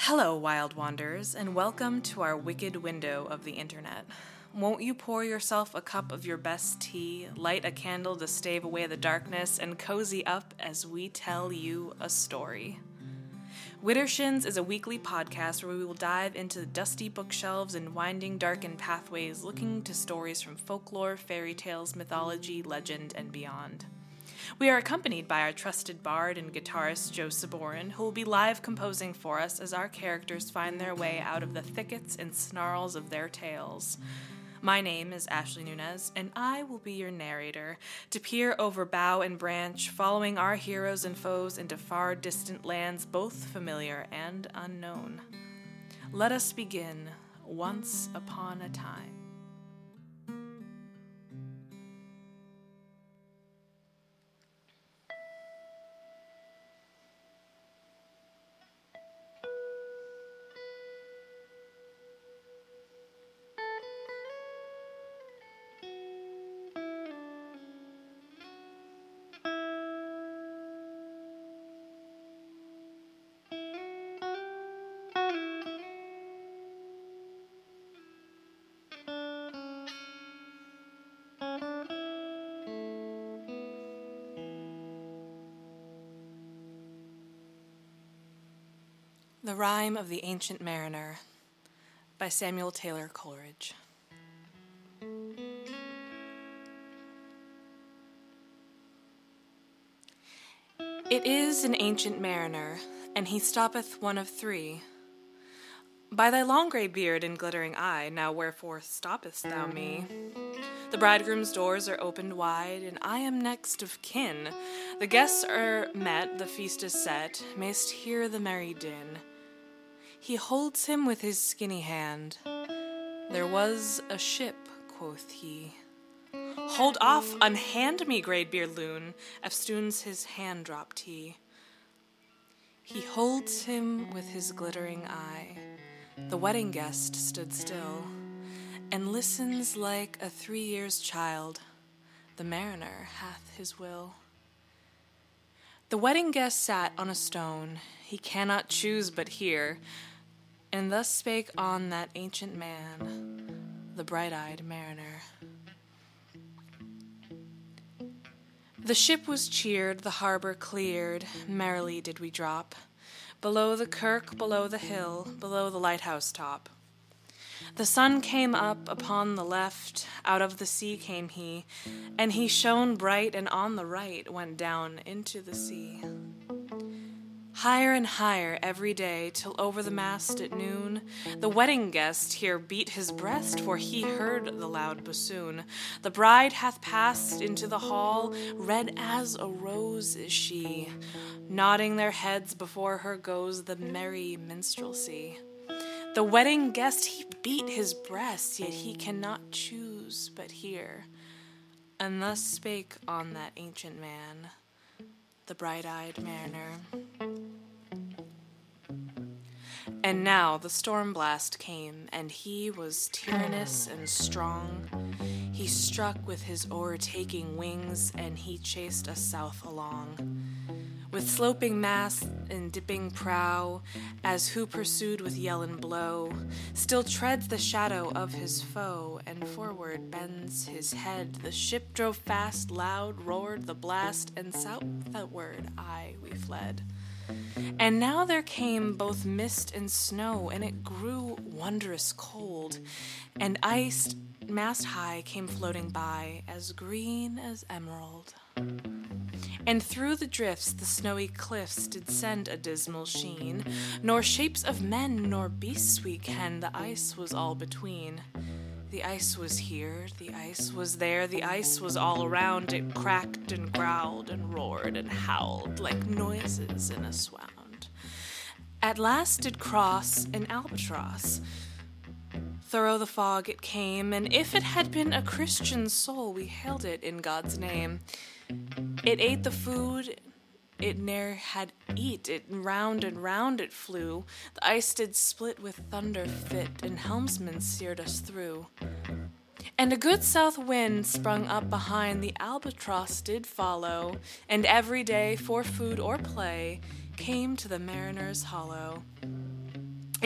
Hello, Wild Wanderers, and welcome to our wicked window of the internet. Won't you pour yourself a cup of your best tea, light a candle to stave away the darkness, and cozy up as we tell you a story? Widdershins is a weekly podcast where we will dive into the dusty bookshelves and winding, darkened pathways looking to stories from folklore, fairy tales, mythology, legend, and beyond. We are accompanied by our trusted bard and guitarist Joe Saborin, who will be live composing for us as our characters find their way out of the thickets and snarls of their tales. My name is Ashley Nunez, and I will be your narrator to peer over bough and branch, following our heroes and foes into far distant lands, both familiar and unknown. Let us begin once upon a time. The Rime of the Ancient Mariner by Samuel Taylor Coleridge. It is an ancient mariner, and he stoppeth one of three. By thy long grey beard and glittering eye, now wherefore stoppest thou me? The bridegroom's doors are opened wide, and I am next of kin. The guests are met, the feast is set, mayst hear the merry din. He holds him with his skinny hand. There was a ship, quoth he. Hold off, unhand me, grey beard loon, eftsoons his hand dropped he. He holds him with his glittering eye. The wedding guest stood still, and listens like a three years child. The mariner hath his will. The wedding guest sat on a stone, he cannot choose but hear. And thus spake on that ancient man, the bright eyed mariner. The ship was cheered, the harbor cleared, merrily did we drop. Below the kirk, below the hill, below the lighthouse top. The sun came up upon the left, out of the sea came he, and he shone bright, and on the right went down into the sea. Higher and higher every day, till over the mast at noon, the wedding guest here beat his breast, for he heard the loud bassoon. The bride hath passed into the hall, red as a rose is she. Nodding their heads before her goes the merry minstrelsy. The wedding guest he beat his breast, yet he cannot choose but hear. And thus spake on that ancient man, the bright eyed mariner. And now the storm blast came, and he was tyrannous and strong. He struck with his o'ertaking wings, and he chased us south along. With sloping mast and dipping prow, as who pursued with yell and blow, still treads the shadow of his foe, and forward bends his head. The ship drove fast, loud roared the blast, and southward aye we fled. And now there came both mist and snow, and it grew wondrous cold, and iced mast high came floating by, as green as emerald. And through the drifts the snowy cliffs did send a dismal sheen, nor shapes of men nor beasts we ken, the ice was all between. The ice was here, the ice was there, the ice was all around. It cracked and growled and roared and howled like noises in a swound. At last did cross an albatross. Thorough the fog it came, and if it had been a Christian soul, we hailed it in God's name. It ate the food it ne'er had eat, it round and round it flew. The ice did split with thunder fit, and helmsmen seared us through. And a good south wind sprung up behind, the albatross did follow, and every day, for food or play, came to the mariner's hollow.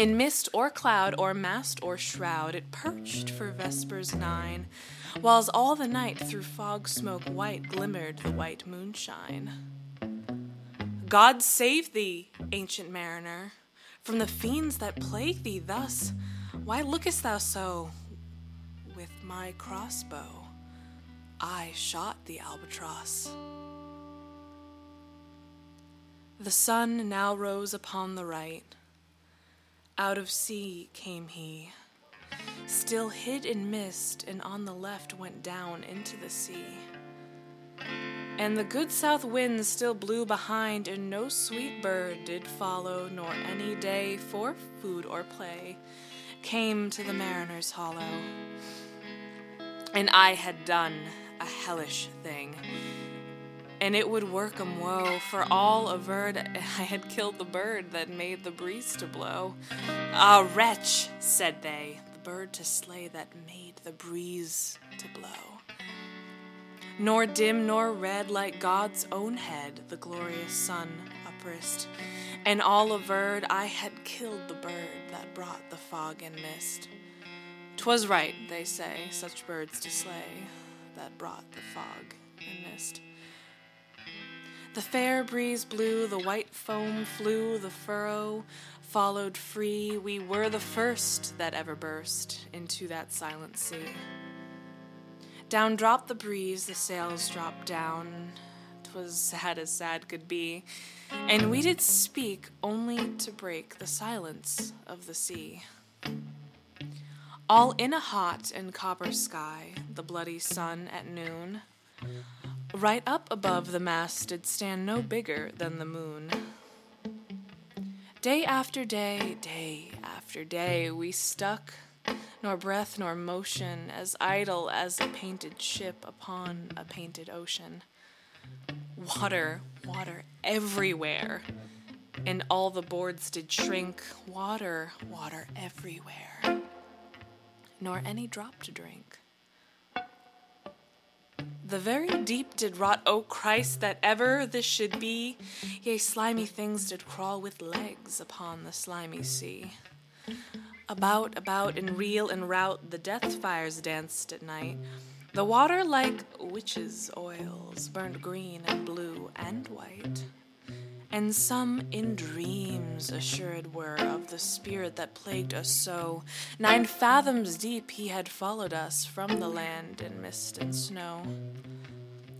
In mist or cloud or mast or shroud, it perched for vespers nine, whiles all the night through fog smoke white glimmered the white moonshine. God save thee, ancient mariner, from the fiends that plague thee thus. Why lookest thou so? With my crossbow, I shot the albatross. The sun now rose upon the right. Out of sea came he, still hid in mist, and on the left went down into the sea. And the good south wind still blew behind, and no sweet bird did follow, nor any day for food or play came to the mariner's hollow. And I had done a hellish thing and it would work 'em woe, for all averred I had killed the bird that made the breeze to blow. Ah, wretch, said they, the bird to slay that made the breeze to blow. Nor dim nor red like God's own head, the glorious sun uprist, and all averred I had killed the bird that brought the fog and mist. 'Twas right, they say, such birds to slay, that brought the fog and mist. The fair breeze blew, the white foam flew, the furrow followed free. We were the first that ever burst into that silent sea. Down dropped the breeze, the sails dropped down. 'Twas sad as sad could be, and we did speak only to break the silence of the sea. All in a hot and copper sky, the bloody sun at noon Right up above the mast did stand no bigger than the moon. Day after day, day after day, we stuck, nor breath nor motion, as idle as a painted ship upon a painted ocean. Water, water everywhere, and all the boards did shrink. Water, water everywhere, nor any drop to drink. The very deep did rot, O Christ, that ever this should be. Yea, slimy things did crawl with legs upon the slimy sea. About, about, in reel and rout, the death fires danced at night. The water, like witches' oils, burned green and blue and white and some in dreams assured were of the spirit that plagued us so. Nine fathoms deep he had followed us from the land in mist and snow.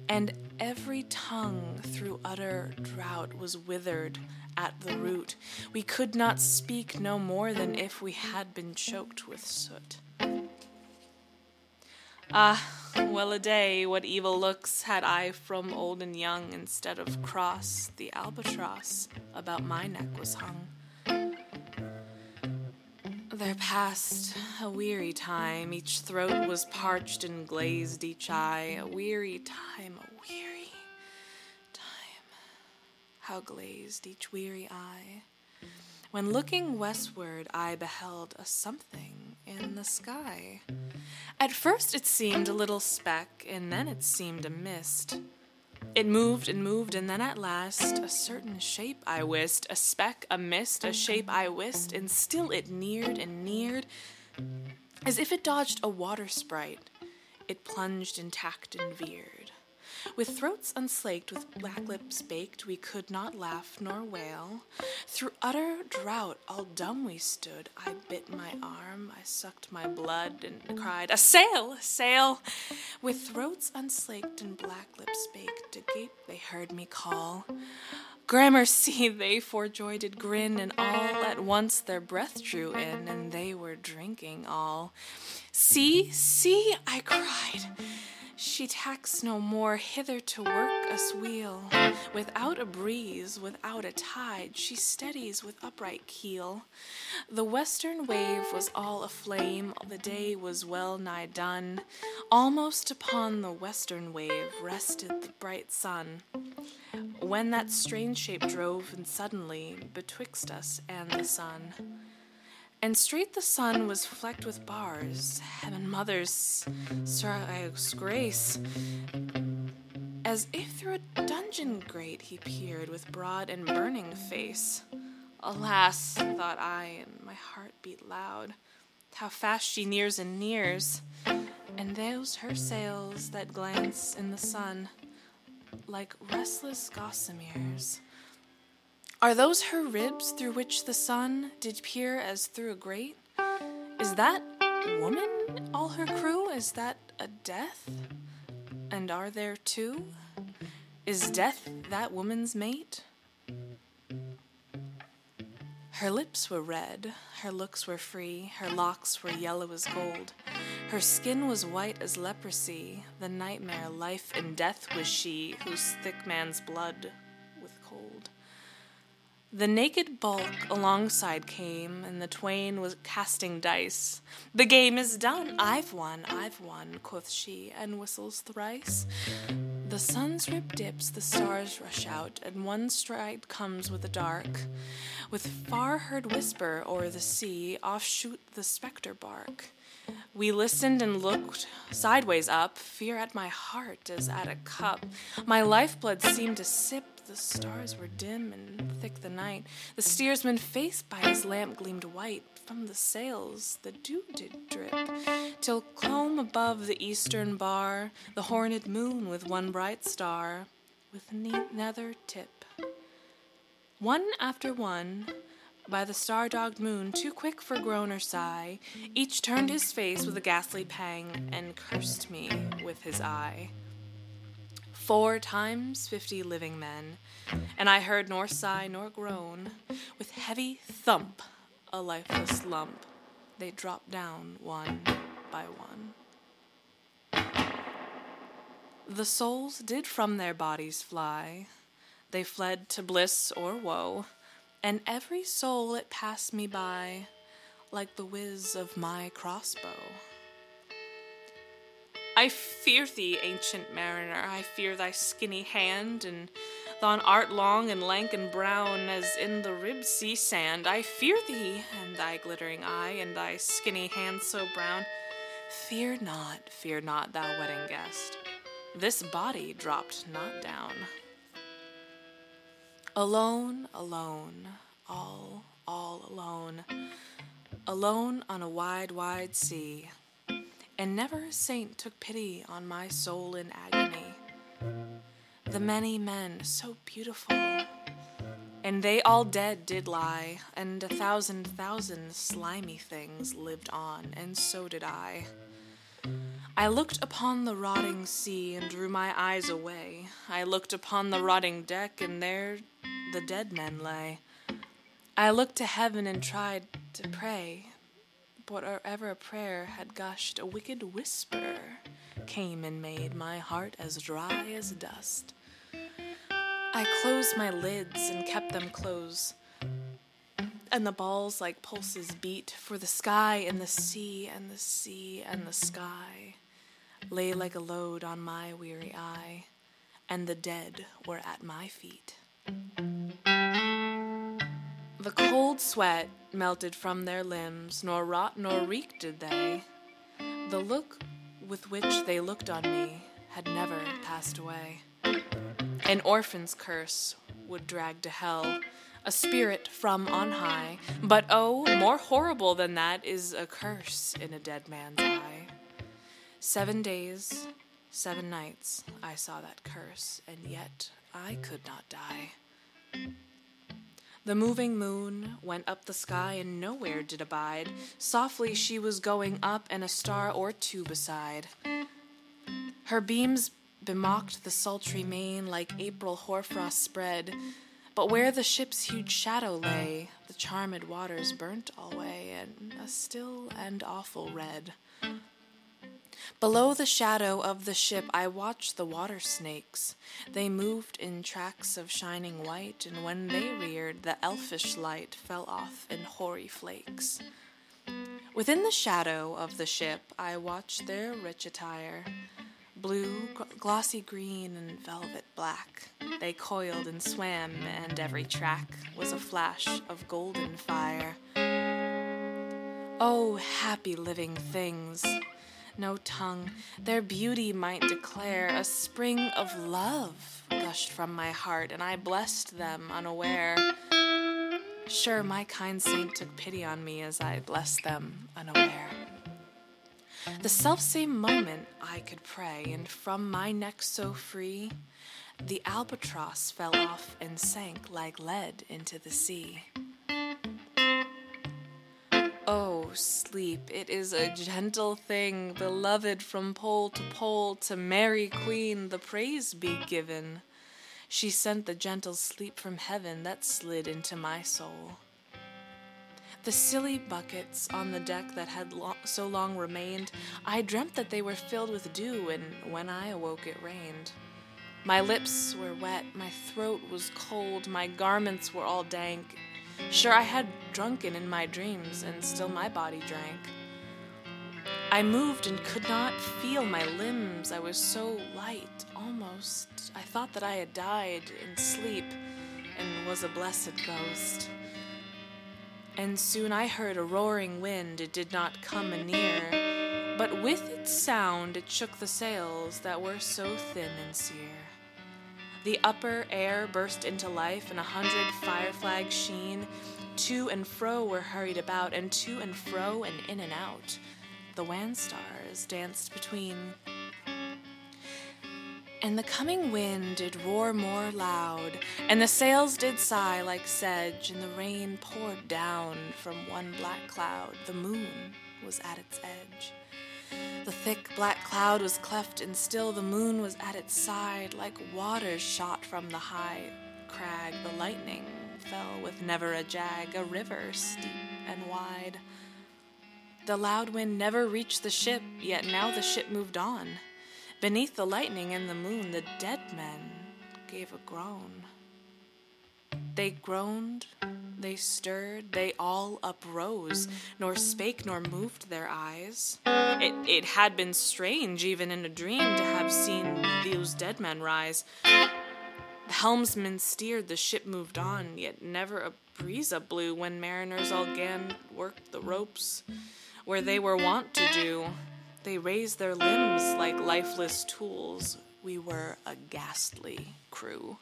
And every tongue through utter drought was withered at the root. We could not speak no more than if we had been choked with soot. Ah, well a day, what evil looks had I from old and young, instead of cross, the albatross about my neck was hung. There passed a weary time, each throat was parched and glazed each eye. A weary time, a weary time, how glazed each weary eye. When looking westward, I beheld a something in the sky. At first it seemed a little speck, and then it seemed a mist. It moved and moved, and then at last a certain shape I wist, a speck, a mist, a shape I wist, and still it neared and neared, as if it dodged a water sprite. It plunged and tacked and veered. With throats unslaked, with black lips baked, we could not laugh nor wail. Through utter drought, all dumb we stood. I bit my arm, I sucked my blood, and cried, A sail! A sail! With throats unslaked and black lips baked, agape they heard me call. Gramercy, they for joy did grin, and all at once their breath drew in, and they were drinking all. See, see, I cried. She tacks no more hither to work us wheel. Without a breeze, without a tide, she steadies with upright keel. The western wave was all aflame, the day was well nigh done. Almost upon the western wave rested the bright sun. When that strange shape drove and suddenly betwixt us and the sun. And straight the sun was flecked with bars, heaven mother's Sir Sir's grace. As if through a dungeon grate he peered with broad and burning face. Alas, thought I, and my heart beat loud, how fast she nears and nears, and those her sails that glance in the sun like restless gossameres. Are those her ribs through which the sun did peer as through a grate? Is that woman all her crew? Is that a death? And are there two? Is death that woman's mate? Her lips were red, her looks were free, her locks were yellow as gold. Her skin was white as leprosy, the nightmare, life and death was she, whose thick man's blood. The naked bulk alongside came, and the twain was casting dice. The game is done, I've won, I've won, quoth she, and whistles thrice. The sun's rib dips, the stars rush out, and one stride comes with the dark. With far heard whisper o'er the sea, off shoot the spectre bark. We listened and looked sideways up, fear at my heart as at a cup. My lifeblood seemed to sip, the stars were dim and thick the night. The steersman face by his lamp gleamed white, from the sails the dew did drip, till clomb above the eastern bar the horned moon with one bright star, with nether tip. One after one, by the star dogged moon, too quick for groan or sigh, each turned his face with a ghastly pang and cursed me with his eye. Four times fifty living men, and I heard nor sigh nor groan, with heavy thump a lifeless lump, they dropped down one by one. The souls did from their bodies fly, they fled to bliss or woe, and every soul it passed me by like the whiz of my crossbow. I fear thee, ancient mariner, I fear thy skinny hand, and thine art long and lank and brown as in the rib sea sand. I fear thee, and thy glittering eye, and thy skinny hand so brown. Fear not, fear not, thou wedding guest. This body dropped not down. Alone, alone, all, all alone. Alone on a wide, wide sea. And never a saint took pity on my soul in agony the many men so beautiful. And they all dead did lie, and a thousand thousand slimy things lived on, and so did I. I looked upon the rotting sea and drew my eyes away. I looked upon the rotting deck, and there the dead men lay. I looked to heaven and tried to pray, but wherever a prayer had gushed, a wicked whisper came and made my heart as dry as dust. I closed my lids and kept them closed. And the balls like pulses beat, for the sky and the sea and the sea and the sky lay like a load on my weary eye, and the dead were at my feet. The cold sweat melted from their limbs, nor rot nor reek did they. The look with which they looked on me had never passed away. An orphan's curse would drag to hell, a spirit from on high. But oh, more horrible than that is a curse in a dead man's eye. Seven days, seven nights, I saw that curse, and yet I could not die. The moving moon went up the sky and nowhere did abide. Softly she was going up, and a star or two beside. Her beams bemocked the sultry main like April hoarfrost spread. But where the ship's huge shadow lay, the charmed waters burnt alway in a still and awful red. Below the shadow of the ship, I watched the water snakes. They moved in tracks of shining white, and when they reared, the elfish light fell off in hoary flakes. Within the shadow of the ship, I watched their rich attire blue, glossy green, and velvet black. They coiled and swam, and every track was a flash of golden fire. Oh, happy living things! No tongue their beauty might declare. A spring of love gushed from my heart, and I blessed them unaware. Sure, my kind saint took pity on me as I blessed them unaware. The selfsame moment I could pray, and from my neck so free, the albatross fell off and sank like lead into the sea. Sleep, it is a gentle thing, beloved from pole to pole, to Mary Queen the praise be given. She sent the gentle sleep from heaven that slid into my soul. The silly buckets on the deck that had so long remained, I dreamt that they were filled with dew, and when I awoke it rained. My lips were wet, my throat was cold, my garments were all dank, Sure, I had drunken in my dreams, and still my body drank. I moved and could not feel my limbs. I was so light, almost. I thought that I had died in sleep and was a blessed ghost. And soon I heard a roaring wind, it did not come anear, but with its sound it shook the sails that were so thin and sere. The upper air burst into life, and a hundred fire flags sheen. To and fro were hurried about, and to and fro and in and out. The wan stars danced between. And the coming wind did roar more loud, and the sails did sigh like sedge, and the rain poured down from one black cloud. The moon was at its edge. The thick black cloud was cleft, and still the moon was at its side, like waters shot from the high crag. The lightning fell with never a jag, a river steep and wide. The loud wind never reached the ship, yet now the ship moved on. Beneath the lightning and the moon, the dead men gave a groan. They groaned, they stirred, they all uprose, nor spake nor moved their eyes. It, it had been strange, even in a dream, to have seen those dead men rise. Helmsman steered, the ship moved on, yet never a breeze blew when mariners all gan worked the ropes where they were wont to do. They raised their limbs like lifeless tools. We were a ghastly crew.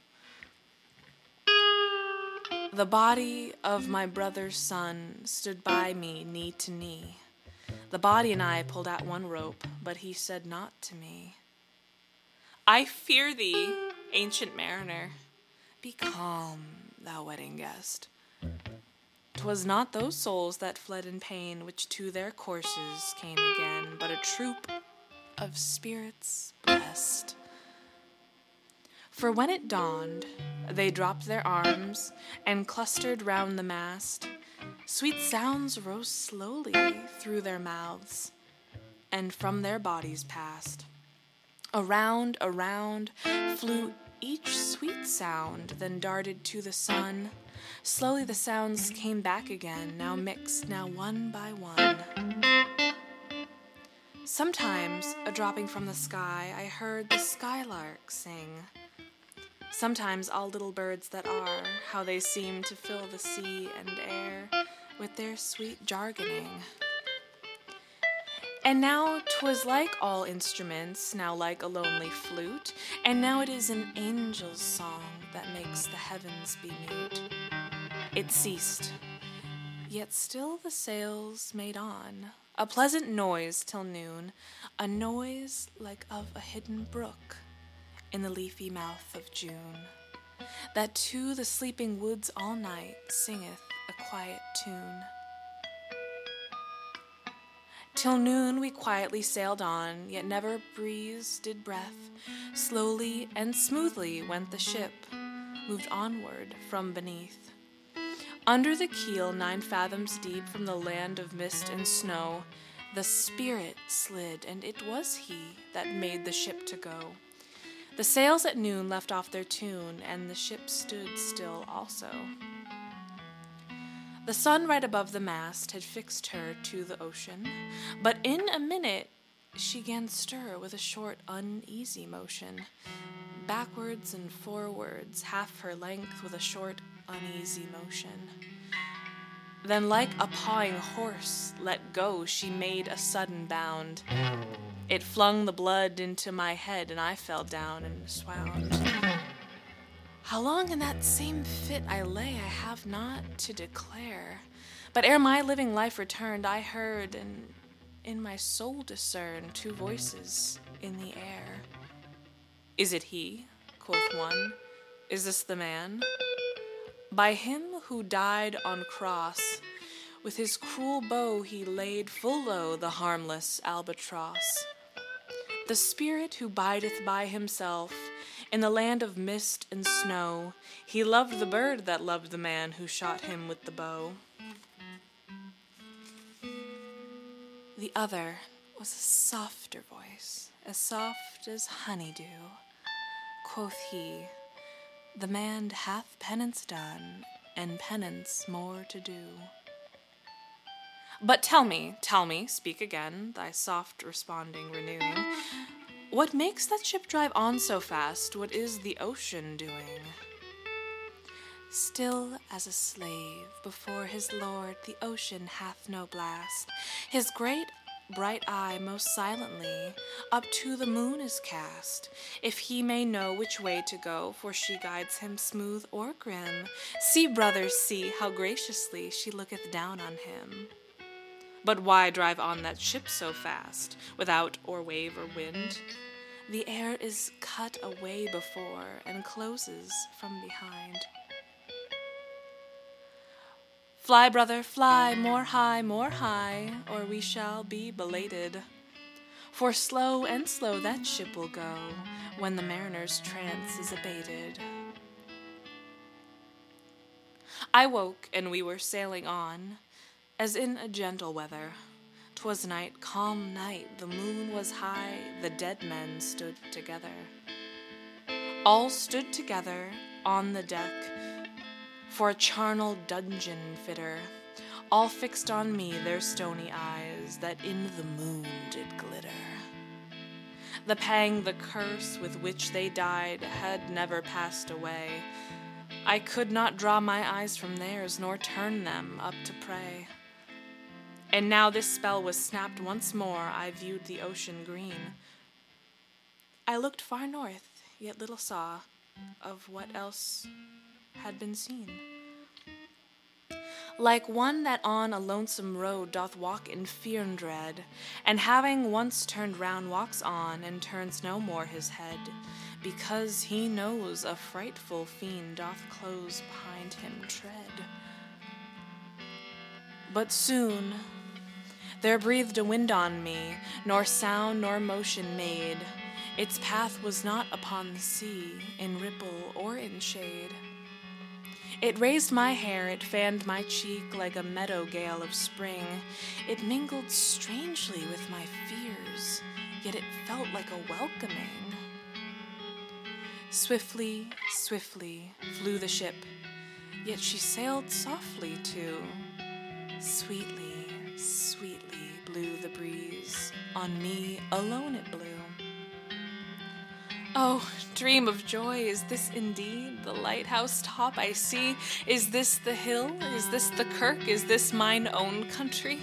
The body of my brother's son stood by me knee to knee. The body and I pulled at one rope, but he said not to me. I fear thee, ancient mariner. Be calm, thou wedding guest. 'Twas not those souls that fled in pain which to their courses came again, but a troop of spirits blessed. For when it dawned, they dropped their arms and clustered round the mast. Sweet sounds rose slowly through their mouths and from their bodies passed. Around, around flew each sweet sound, then darted to the sun. Slowly the sounds came back again, now mixed, now one by one. Sometimes, a dropping from the sky, I heard the skylark sing. Sometimes all little birds that are, how they seem to fill the sea and air with their sweet jargoning. And now 'twas like all instruments, now like a lonely flute, and now it is an angel's song that makes the heavens be mute. It ceased, yet still the sails made on, a pleasant noise till noon, a noise like of a hidden brook in the leafy mouth of June, that to the sleeping woods all night singeth a quiet tune. Till noon we quietly sailed on, yet never breeze did breath. Slowly and smoothly went the ship, moved onward from beneath. Under the keel, nine fathoms deep from the land of mist and snow, the Spirit slid, and it was He that made the ship to go. The sails at noon left off their tune, and the ship stood still also. The sun right above the mast had fixed her to the ocean, but in a minute she gan stir with a short, uneasy motion, backwards and forwards, half her length with a short, uneasy motion. Then, like a pawing horse let go, she made a sudden bound. It flung the blood into my head, and I fell down and swound. How long in that same fit I lay, I have not to declare. But ere my living life returned, I heard and in my soul discerned two voices in the air. Is it he? quoth one. Is this the man? By him who died on cross, with his cruel bow he laid full low the harmless albatross. The spirit who bideth by himself in the land of mist and snow, he loved the bird that loved the man who shot him with the bow. The other was a softer voice, as soft as honeydew. Quoth he, The man hath penance done, and penance more to do. But tell me, tell me, speak again, thy soft responding renewing. What makes that ship drive on so fast? What is the ocean doing? Still as a slave before his lord, the ocean hath no blast. His great bright eye most silently up to the moon is cast, if he may know which way to go, for she guides him smooth or grim. See, brothers, see how graciously she looketh down on him. But why drive on that ship so fast, without or wave or wind? The air is cut away before and closes from behind. Fly, brother, fly, more high, more high, or we shall be belated. For slow and slow that ship will go when the mariner's trance is abated. I woke, and we were sailing on, as in a gentle weather. 'Twas night, calm night, the moon was high, the dead men stood together. All stood together on the deck for a charnel dungeon fitter, all fixed on me their stony eyes that in the moon did glitter. The pang, the curse with which they died had never passed away. I could not draw my eyes from theirs, nor turn them up to pray. And now this spell was snapped once more, I viewed the ocean green. I looked far north, yet little saw of what else had been seen. Like one that on a lonesome road doth walk in fear and dread, and having once turned round walks on, and turns no more his head, because he knows a frightful fiend doth close behind him tread. But soon there breathed a wind on me, nor sound nor motion made. Its path was not upon the sea, in ripple or in shade. It raised my hair, it fanned my cheek like a meadow gale of spring. It mingled strangely with my fears, yet it felt like a welcoming. Swiftly, swiftly flew the ship, yet she sailed softly too, sweetly Sweetly blew the breeze, on me alone it blew. Oh, dream of joy, is this indeed the lighthouse top I see? Is this the hill? Is this the kirk? Is this mine own country?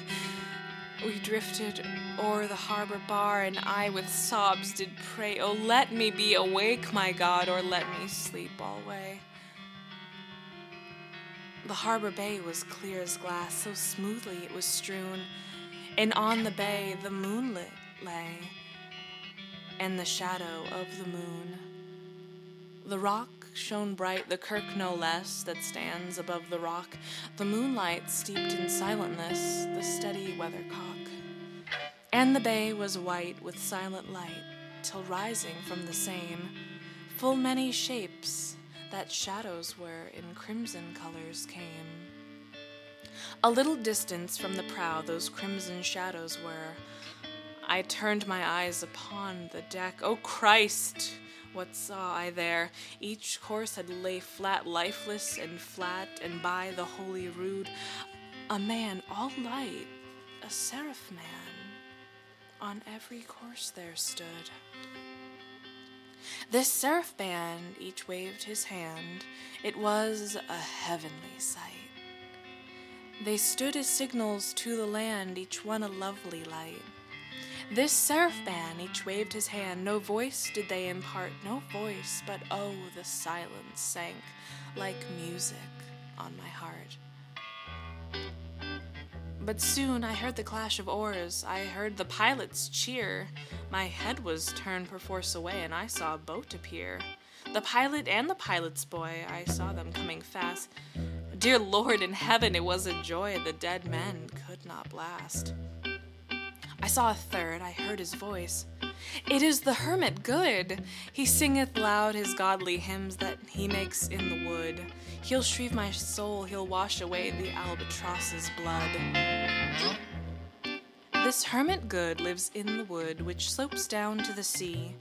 We drifted o'er the harbor bar, and I with sobs did pray, Oh, let me be awake, my God, or let me sleep alway. The harbor bay was clear as glass, so smoothly it was strewn, and on the bay the moonlit lay, and the shadow of the moon. The rock shone bright, the kirk no less, that stands above the rock, the moonlight steeped in silentness, the steady weathercock. And the bay was white with silent light, till rising from the same, full many shapes that shadows were in crimson colors came. A little distance from the prow, those crimson shadows were. I turned my eyes upon the deck. O oh Christ! What saw I there? Each corse had lay flat, lifeless and flat, and by the holy rood, a man all light, a seraph man, on every corse there stood. This seraph band each waved his hand. It was a heavenly sight. They stood as signals to the land, each one a lovely light. This seraph band each waved his hand, no voice did they impart, no voice, but oh, the silence sank like music on my heart. But soon I heard the clash of oars, I heard the pilots cheer. My head was turned perforce away, and I saw a boat appear. The pilot and the pilot's boy, I saw them coming fast. Dear Lord in heaven, it was a joy the dead men could not blast. I saw a third, I heard his voice. It is the hermit good. He singeth loud his godly hymns that he makes in the wood. He'll shrieve my soul, he'll wash away the albatross's blood. This hermit good lives in the wood which slopes down to the sea.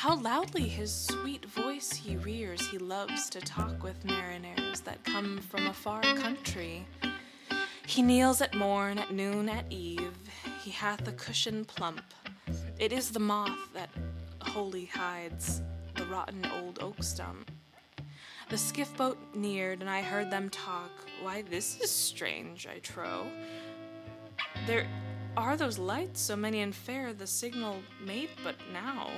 How loudly his sweet voice he rears, he loves to talk with mariners that come from a far country. He kneels at morn, at noon, at eve, he hath a cushion plump. It is the moth that wholly hides the rotten old oak stump. The skiff boat neared, and I heard them talk. Why, this is strange, I trow. There are those lights, so many and fair, the signal made but now.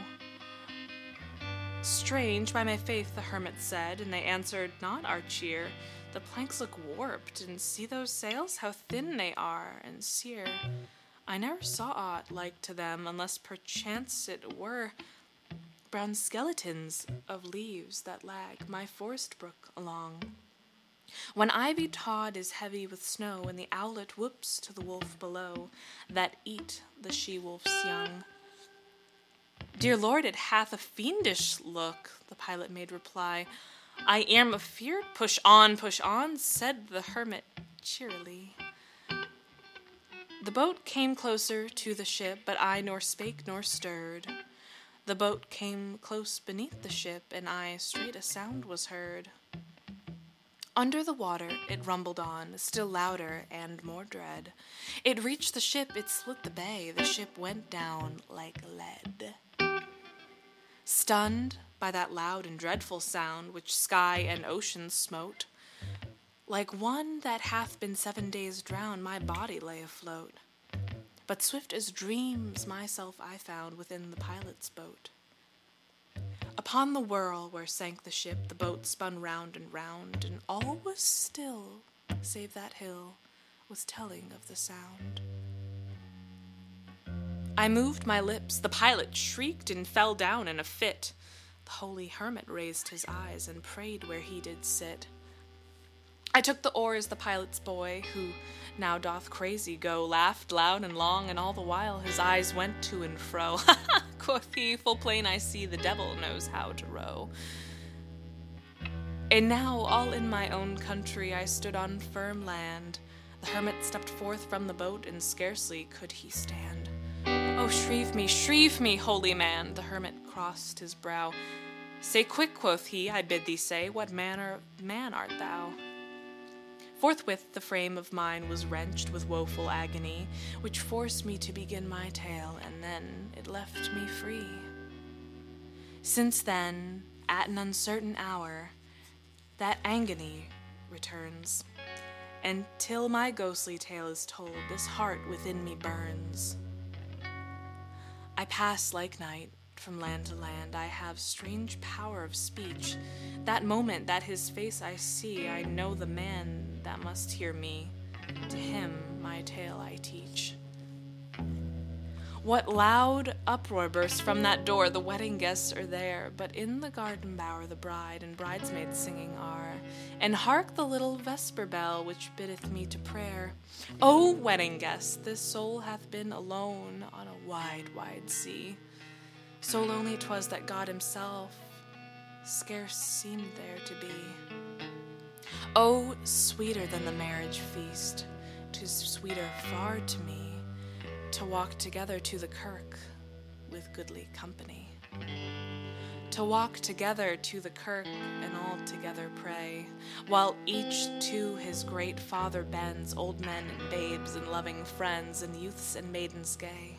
Strange, by my faith, the hermit said, and they answered not our cheer. The planks look warped, and see those sails, how thin they are and sere. I never saw aught like to them, unless perchance it were brown skeletons of leaves that lag my forest brook along. When ivy tod is heavy with snow, and the owlet whoops to the wolf below, that eat the she wolf's young. Dear Lord, it hath a fiendish look, the pilot made reply. I am afeard. Push on, push on, said the hermit cheerily. The boat came closer to the ship, but I nor spake nor stirred. The boat came close beneath the ship, and I straight a sound was heard. Under the water it rumbled on, still louder and more dread. It reached the ship, it split the bay, the ship went down like lead. Stunned by that loud and dreadful sound which sky and ocean smote, like one that hath been seven days drowned, my body lay afloat. But swift as dreams myself I found within the pilot's boat. Upon the whirl where sank the ship, the boat spun round and round, and all was still, save that hill was telling of the sound. I moved my lips, the pilot shrieked and fell down in a fit. The holy hermit raised his eyes and prayed where he did sit. I took the oars, the pilot's boy, who now doth crazy go, laughed loud and long, and all the while his eyes went to and fro. Quoth he, full plain I see the devil knows how to row. And now, all in my own country, I stood on firm land. The hermit stepped forth from the boat, and scarcely could he stand. Oh, shrieve me, shrieve me, holy man! The hermit crossed his brow. Say quick, quoth he, I bid thee say, what manner of man art thou? Forthwith the frame of mine was wrenched with woeful agony, which forced me to begin my tale, and then it left me free. Since then, at an uncertain hour, that agony returns, and till my ghostly tale is told, this heart within me burns. I pass like night from land to land, I have strange power of speech. That moment that his face I see, I know the man that must hear me. To him my tale I teach. What loud uproar bursts from that door? The wedding guests are there, but in the garden bower the bride and bridesmaids singing are. And hark the little vesper bell which biddeth me to prayer. O wedding guests, this soul hath been alone on a wide, wide sea. So lonely 'twas that God Himself scarce seemed there to be. Oh, sweeter than the marriage feast, tis sweeter far to me to walk together to the kirk with goodly company. To walk together to the kirk and all together pray, while each to his great Father bends, old men and babes and loving friends, and youths and maidens gay.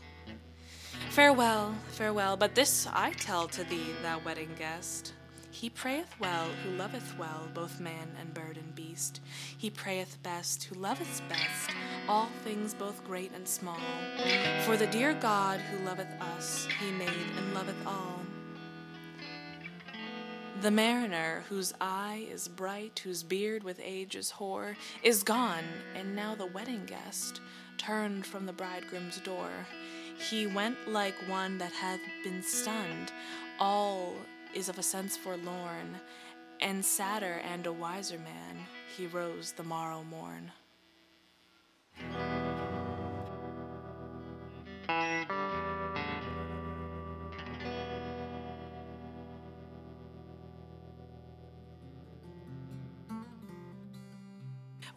Farewell, farewell, but this I tell to thee, thou wedding guest He prayeth well who loveth well both man and bird and beast. He prayeth best who loveth best all things both great and small. For the dear God who loveth us, he made and loveth all. The mariner, whose eye is bright, whose beard with age is hoar, is gone, and now the wedding guest turned from the bridegroom's door. He went like one that hath been stunned. All is of a sense forlorn, and sadder and a wiser man, he rose the morrow morn.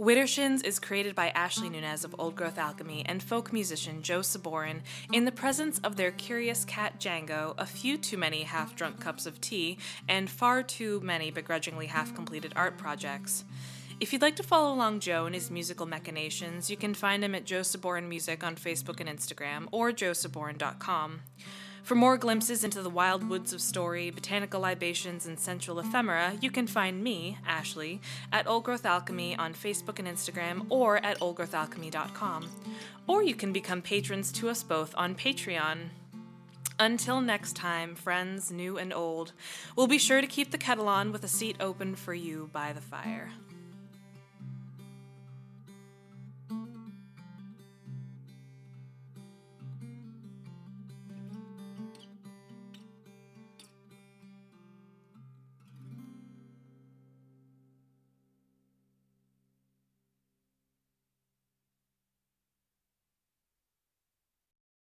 Widdershins is created by Ashley Nunez of Old Growth Alchemy and folk musician Joe Saborin in the presence of their curious cat Django, a few too many half drunk cups of tea, and far too many begrudgingly half completed art projects. If you'd like to follow along Joe and his musical machinations, you can find him at Joe Saborin Music on Facebook and Instagram or joesaborin.com. For more glimpses into the wild woods of story, botanical libations, and sensual ephemera, you can find me, Ashley, at Old Growth Alchemy on Facebook and Instagram or at oldgrowthalchemy.com. Or you can become patrons to us both on Patreon. Until next time, friends new and old, we'll be sure to keep the kettle on with a seat open for you by the fire.